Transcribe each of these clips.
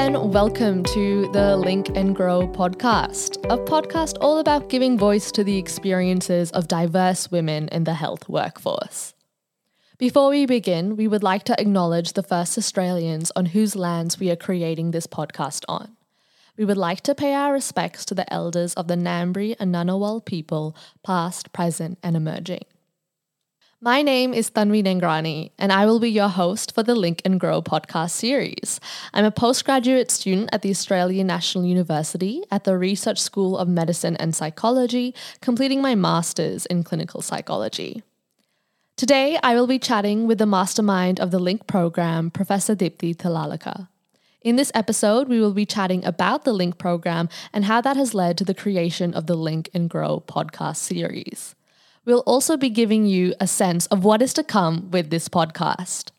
and welcome to the Link and Grow podcast, a podcast all about giving voice to the experiences of diverse women in the health workforce. Before we begin, we would like to acknowledge the first Australians on whose lands we are creating this podcast on. We would like to pay our respects to the elders of the Ngambri and Ngunnawal people, past, present, and emerging. My name is Tanvi Nangrani, and I will be your host for the Link and Grow podcast series. I'm a postgraduate student at the Australian National University at the Research School of Medicine and Psychology, completing my master's in clinical psychology. Today, I will be chatting with the mastermind of the Link program, Professor Dipti Talaulikar. In this episode, we will be chatting about the Link program and how that has led to the creation of the Link and Grow podcast series. We'll also be giving you a sense of what is to come with this podcast.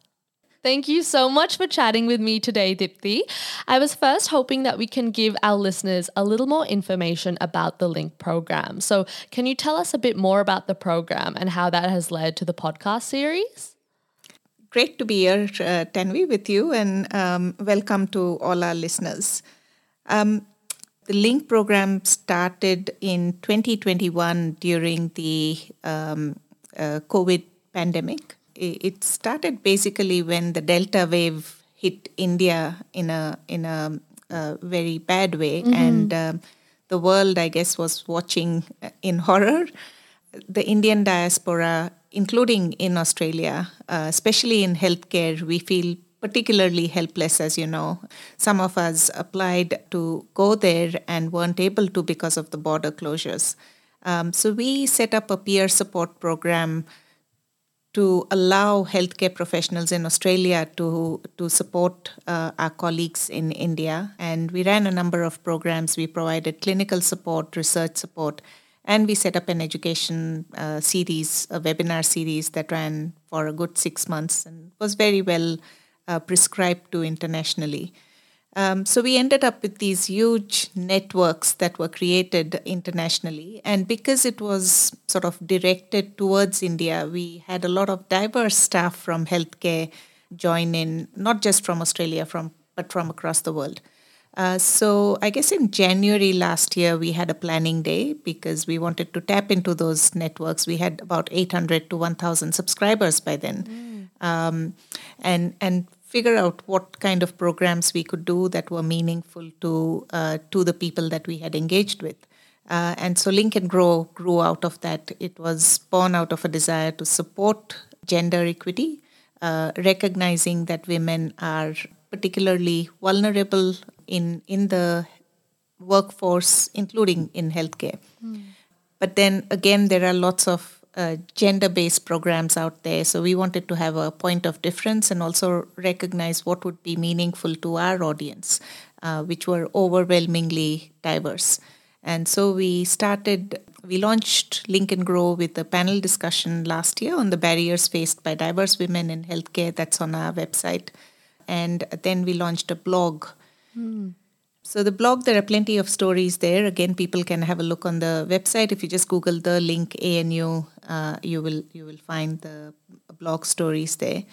Thank you so much for chatting with me today, Dipti. I was first hoping that we can give our listeners a little more information about the Link program. So, can you tell us a bit more about the program and how that has led to the podcast series? Great to be here, uh, Tanvi, with you, and um, welcome to all our listeners. Um, the Link program started in 2021 during the um, uh, COVID pandemic. It started basically when the Delta wave hit India in a in a, a very bad way, mm-hmm. and um, the world, I guess, was watching uh, in horror. The Indian diaspora, including in Australia, uh, especially in healthcare, we feel particularly helpless, as you know. Some of us applied to go there and weren't able to because of the border closures. Um, so we set up a peer support program to allow healthcare professionals in Australia to to support uh, our colleagues in India, and we ran a number of programs. We provided clinical support, research support, and we set up an education uh, series, a webinar series that ran for a good six months and was very well uh, prescribed to internationally. Um, so we ended up with these huge networks that were created internationally. And because it was sort of directed towards India, we had a lot of diverse staff from healthcare join in, not just from Australia, from but from across the world. Uh, so I guess in January last year we had a planning day because we wanted to tap into those networks. We had about 800 to 1,000 subscribers by then, mm. um, and and figure out what kind of programs we could do that were meaningful to uh, to the people that we had engaged with. Uh, and so Link and Grow grew out of that. It was born out of a desire to support gender equity, uh, recognizing that women are particularly vulnerable in in the workforce, including in healthcare. Mm. But then again, there are lots of uh, gender based programs out there. So we wanted to have a point of difference and also recognize what would be meaningful to our audience, uh, which were overwhelmingly diverse. And so we started, we launched Link and Grow with a panel discussion last year on the barriers faced by diverse women in healthcare. That's on our website. And then we launched a blog. Mm so the blog, there are plenty of stories there. Again, people can have a look on the website. If you just Google the link ANU, uh, you will you will find the blog stories there.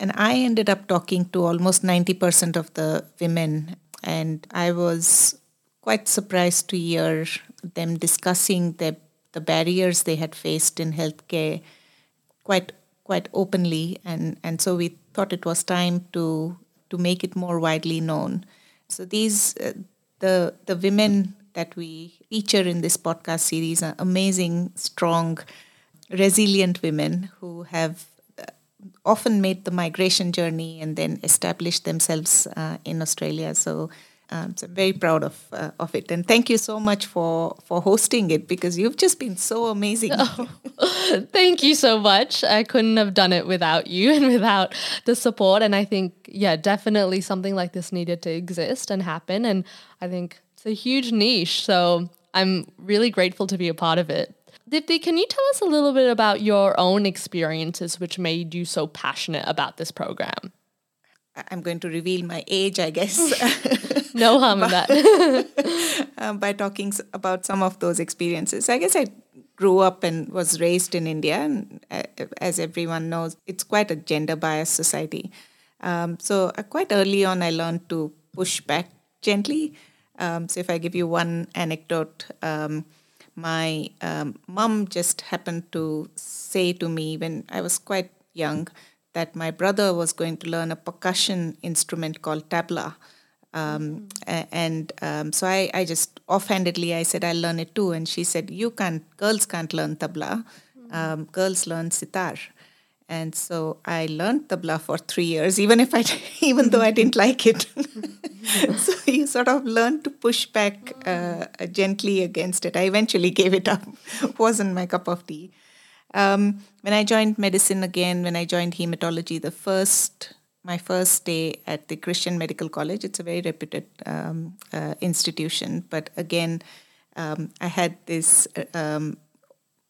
And I ended up talking to almost ninety percent of the women, and I was quite surprised to hear them discussing the the barriers they had faced in healthcare quite quite openly, and and so we thought it was time to to make it more widely known. So these uh, the the women that we feature in this podcast series are amazing, strong, resilient women who have uh, often made the migration journey and then established themselves uh, in Australia. So um, so I'm very proud of uh, of it, and thank you so much for for hosting it because you've just been so amazing. Oh, thank you so much. I couldn't have done it without you and without the support. And I think, yeah, definitely something like this needed to exist and happen. And I think it's a huge niche. So I'm really grateful to be a part of it. Dipti, can you tell us a little bit about your own experiences which made you so passionate about this program? I'm going to reveal my age, I guess. no harm in that. um, by talking about some of those experiences. I guess I grew up and was raised in India, and uh, as everyone knows, it's quite a gender biased society. Um, so uh, quite early on, I learned to push back gently. Um, so if I give you one anecdote, um, my um, mom just happened to say to me when I was quite young that my brother was going to learn a percussion instrument called tabla. Um, and um, so I, I just offhandedly I said I'll learn it too, and she said you can't, girls can't learn tabla, um, girls learn sitar, and so I learned tabla for three years, even if I, even though I didn't like it. so you sort of learn to push back uh, gently against it. I eventually gave it up. wasn't my cup of tea. Um, when I joined medicine again, when I joined hematology, the first my first day at the Christian Medical College. It's a very reputed um, uh, institution, but again, um, I had this um,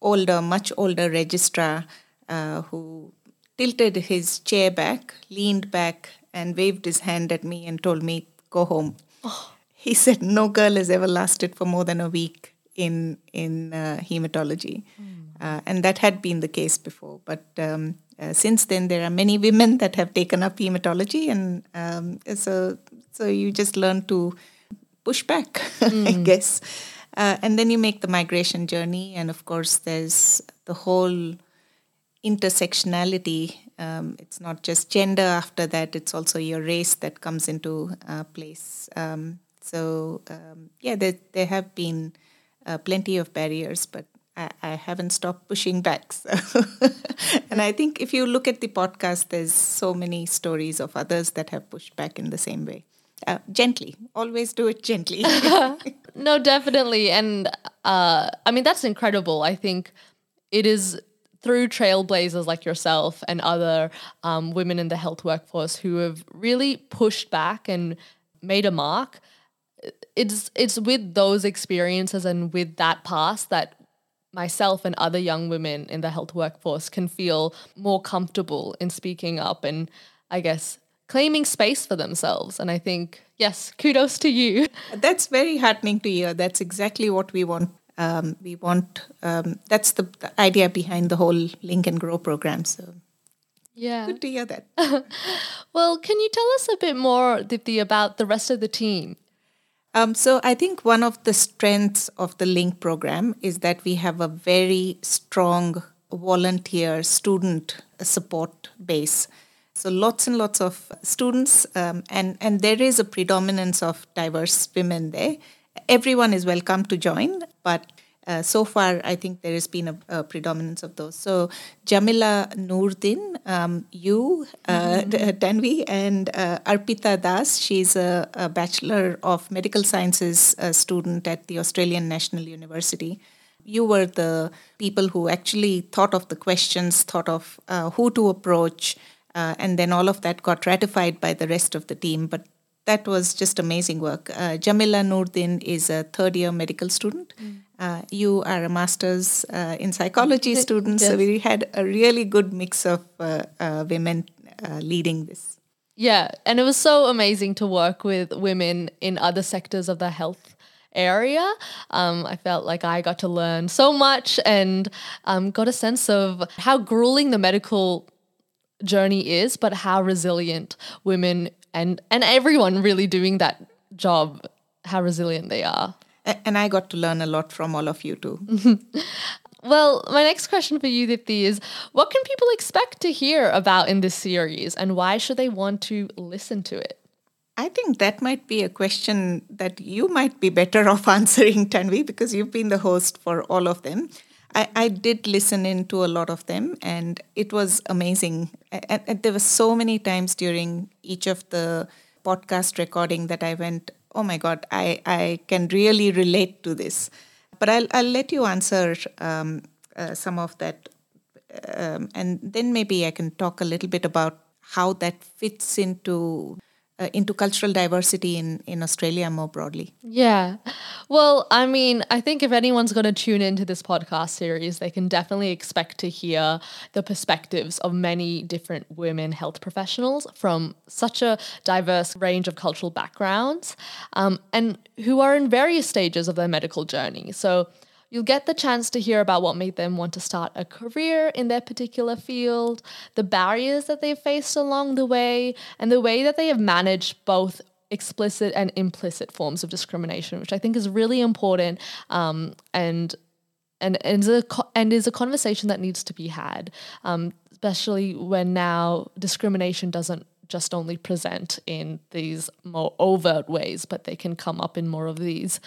older, much older registrar uh, who tilted his chair back, leaned back, and waved his hand at me and told me, "Go home." Oh. He said, "No girl has ever lasted for more than a week in in uh, hematology," mm. Uh, and that had been the case before. But um, uh, since then, there are many women that have taken up hematology, and um, so so you just learn to push back, mm. I guess. Uh, and then you make the migration journey, and of course, there's the whole intersectionality. Um, it's not just gender after that, it's also your race that comes into uh, place. Um, so, um, yeah, there, there have been uh, plenty of barriers, but I, I haven't stopped pushing back. So. and I think if you look at the podcast, there's so many stories of others that have pushed back in the same way. Uh, gently, always do it gently. no, definitely. And uh, I mean, that's incredible. I think it is through trailblazers like yourself and other um, women in the health workforce who have really pushed back and made a mark. It's it's with those experiences and with that past that myself and other young women in the health workforce can feel more comfortable in speaking up and I guess claiming space for themselves. And I think, yes, kudos to you. That's very heartening to hear. That's exactly what we want um, we want um, that's the, the, idea behind the whole link and grow program so yeah good to hear that well can you tell us a bit more Dipti, about the rest of the team um, so i think one of the strengths of the link program is that we have a very strong volunteer student support base. So lots and lots of students um, and and there is a predominance of diverse women there. Everyone is welcome to join, but uh, so far, I think there has been a, a, predominance of those. So, Jamila Noordin, um, you, uh, mm-hmm. Tanvi, and uh, Arpita Das, she's a, a, Bachelor of Medical Sciences uh, student at the Australian National University. You were the people who actually thought of the questions, thought of uh, who to approach, uh, and then all of that got ratified by the rest of the team. But that was just amazing work. Uh, Jamila Noordin is a third year medical student. Mm. Uh, you are a master's uh, in psychology student. Yes. So we had a really good mix of uh, uh, women uh, leading this. Yeah, and it was so amazing to work with women in other sectors of the health area. Um, I felt like I got to learn so much and um, got a sense of how grueling the medical journey is, but how resilient women and and everyone really doing that job how resilient they are. And i got to learn a lot from all of you too. Well my next question for you dipti is what can people expect to hear about in this series and why should they want to listen to it? I think that might be a question that you might be better off answering, Tanvi, because you've been the host for all of them. I, I did listen in to a lot of them and it was amazing. And, and there were so many times during each of the podcast recording that I went, oh my God, I, I can really relate to this. But I'll, I'll let you answer um, uh, some of that. Um, and then maybe I can talk a little bit about how that fits into uh, into cultural diversity in, in Australia more broadly? Yeah. Well, I mean, I think if anyone's going to tune into this podcast series, they can definitely expect to hear the perspectives of many different women health professionals from such a diverse range of cultural backgrounds um, and who are in various stages of their medical journey. So, You'll get the chance to hear about what made them want to start a career in their particular field, the barriers that they've faced along the way, and the way that they have managed both explicit and implicit forms of discrimination, which I think is really important um, and and and is a and is a conversation that needs to be had, um, especially when now discrimination doesn't just only present in these more overt ways, but they can come up in more of these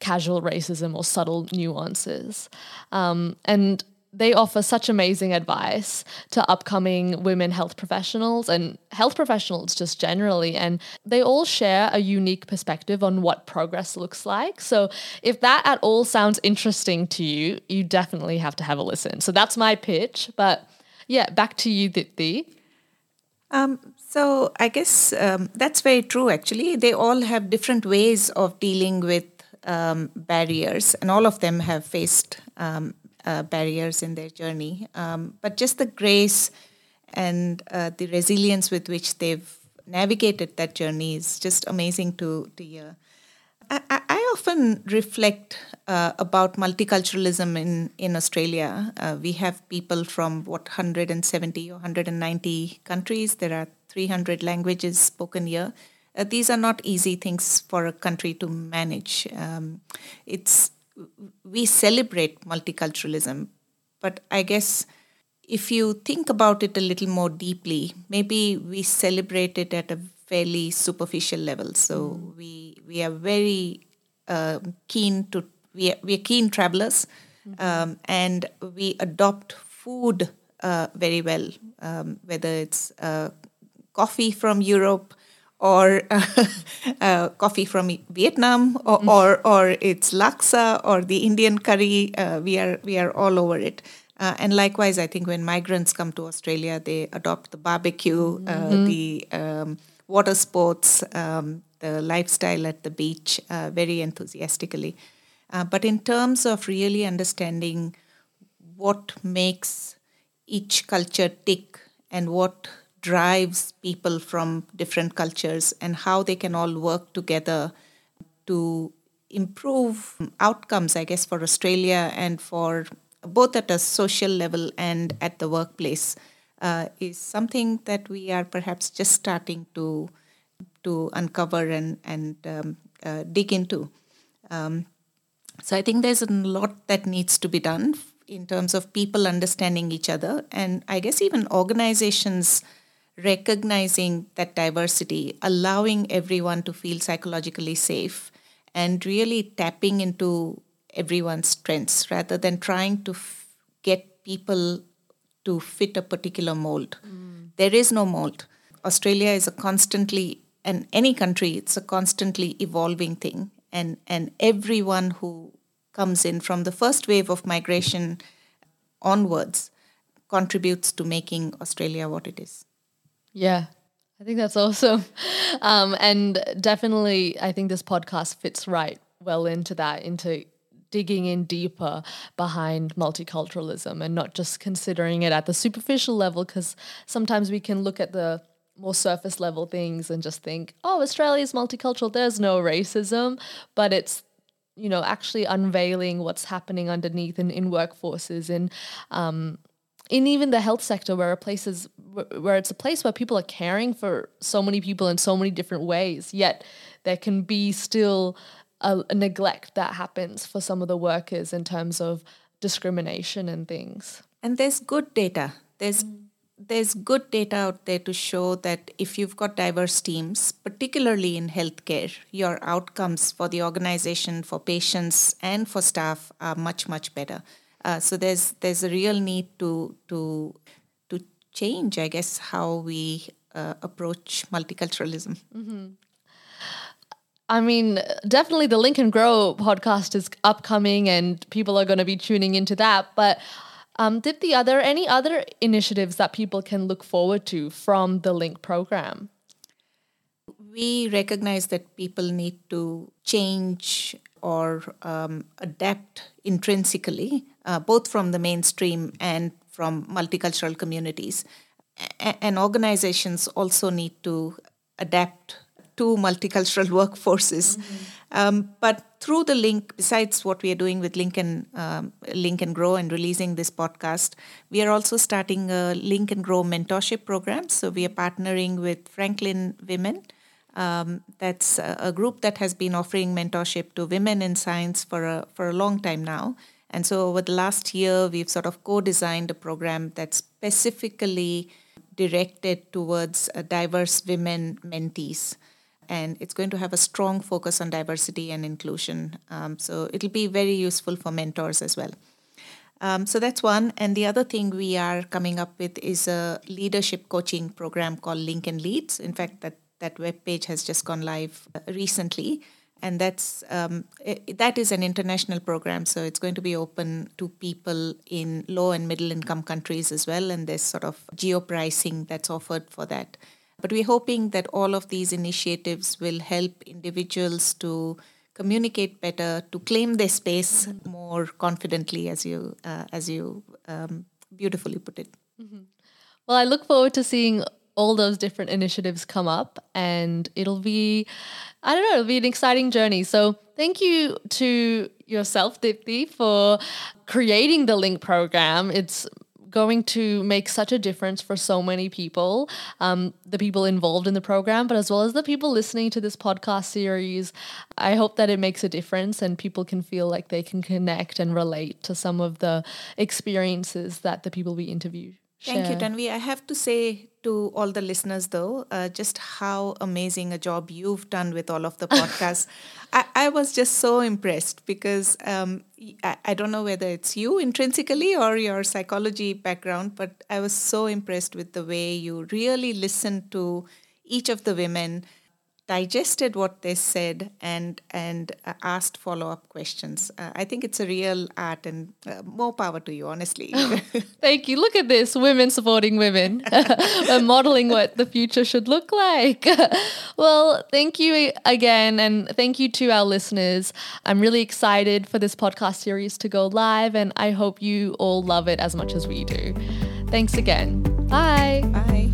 casual racism or subtle nuances. Um, and they offer such amazing advice to upcoming women health professionals and health professionals just generally. And they all share a unique perspective on what progress looks like. So if that at all sounds interesting to you, you definitely have to have a listen. So that's my pitch. But yeah, back to you, Dipti. Um, so I guess um, that's very true, actually. They all have different ways of dealing with um, barriers, and all of them have faced um, uh, barriers in their journey. Um, but just the grace and uh, the resilience with which they've navigated that journey is just amazing to, to hear. I, I often reflect uh, about multiculturalism in, in Australia. Uh, we have people from what 170 or 190 countries. There are 300 languages spoken here. Uh, these are not easy things for a country to manage. Um, it's we celebrate multiculturalism, but I guess if you think about it a little more deeply, maybe we celebrate it at a fairly superficial level. So mm. we we are very uh, keen to we are, we are keen travelers, mm-hmm. um, and we adopt food uh, very well, um, whether it's uh, coffee from Europe or uh, coffee from Vietnam, or, mm. or, or it's laksa or the Indian curry. Uh, we are we are all over it. Uh, and likewise, I think when migrants come to Australia, they adopt the barbecue, uh, mm-hmm. the um, water sports, um, the lifestyle at the beach uh, very enthusiastically. Uh, but in terms of really understanding what makes each culture tick and what drives people from different cultures and how they can all work together to improve outcomes, I guess, for Australia and for both at a social level and at the workplace uh, is something that we are perhaps just starting to to uncover and and um, uh, dig into. Um, so I think there's a lot that needs to be done in terms of people understanding each other, and I guess even organizations recognizing that diversity, allowing everyone to feel psychologically safe, and really tapping into everyone's strengths rather than trying to f- get people to fit a particular mold. Mm. There is no mold. Australia is a constantly, and any country, it's a constantly evolving thing. And, and everyone who comes in from the first wave of migration onwards contributes to making Australia what it is. Yeah, I think that's awesome. Um, and definitely, I think this podcast fits right well into that, into digging in deeper behind multiculturalism and not just considering it at the superficial level, because sometimes we can look at the more surface level things and just think, oh, Australia is multicultural, there's no racism. But it's you know actually unveiling what's happening underneath in, in workforces in um, in even the health sector where a place is where it's a place where people are caring for so many people in so many different ways yet there can be still a, a neglect that happens for some of the workers in terms of discrimination and things and there's good data there's mm. there's good data out there to show that if you've got diverse teams particularly in healthcare your outcomes for the organization for patients and for staff are much much better uh, so there's there's a real need to to to change, I guess, how we uh, approach multiculturalism. Mm-hmm. I mean, definitely the Link and Grow podcast is upcoming, and people are going to be tuning into that. But um, did the other any other initiatives that people can look forward to from the Link program? We recognize that people need to change or um, adapt intrinsically uh, both from the mainstream and from multicultural communities. A- and organizations also need to adapt to multicultural workforces. Mm-hmm. Um, but through the link, besides what we are doing with Link and, um, Link and Grow and releasing this podcast, we are also starting a Link and Grow mentorship program. So we are partnering with Franklin Women Um, that's a, a, group that has been offering mentorship to women in science for a, for a long time now. And so over the last year, we've sort of co designed a program that's specifically directed towards uh, diverse women mentees. And it's going to have a strong focus on diversity and inclusion. Um, so it'll be very useful for mentors as well. Um, so that's one. And the other thing we are coming up with is a leadership coaching program called Link and Leads. In fact, that, that web page has just gone live uh, recently. And that's um, it, that is an international program, so it's going to be open to people in low and middle income countries as well. And there's sort of geo pricing that's offered for that. But we're hoping that all of these initiatives will help individuals to communicate better, to claim their space more confidently, as you uh, as you um, beautifully put it. Mm-hmm. Well, I look forward to seeing all those different initiatives come up, and it'll be, I don't know, it'll be an exciting journey. So thank you to yourself, Dipti, for creating the Link program. It's going to make such a difference for so many people, um, the people involved in the program, but as well as the people listening to this podcast series. I hope that it makes a difference and people can feel like they can connect and relate to some of the experiences that the people we interview Thank you, Tanvi. I have to say to all the listeners, though, uh, just how amazing a job you've done with all of the podcasts. I, I, was just so impressed because um, I, I, don't know whether it's you intrinsically or your psychology background, but I was so impressed with the way you really listened to each of the women digested what they said and and uh, asked follow up questions. Uh, I think it's a real art, and uh, more power to you, honestly. thank you. Look at this: women supporting women, and modeling what the future should look like. well, thank you again, and thank you to our listeners. I'm really excited for this podcast series to go live, and I hope you all love it as much as we do. Thanks again. Bye. Bye.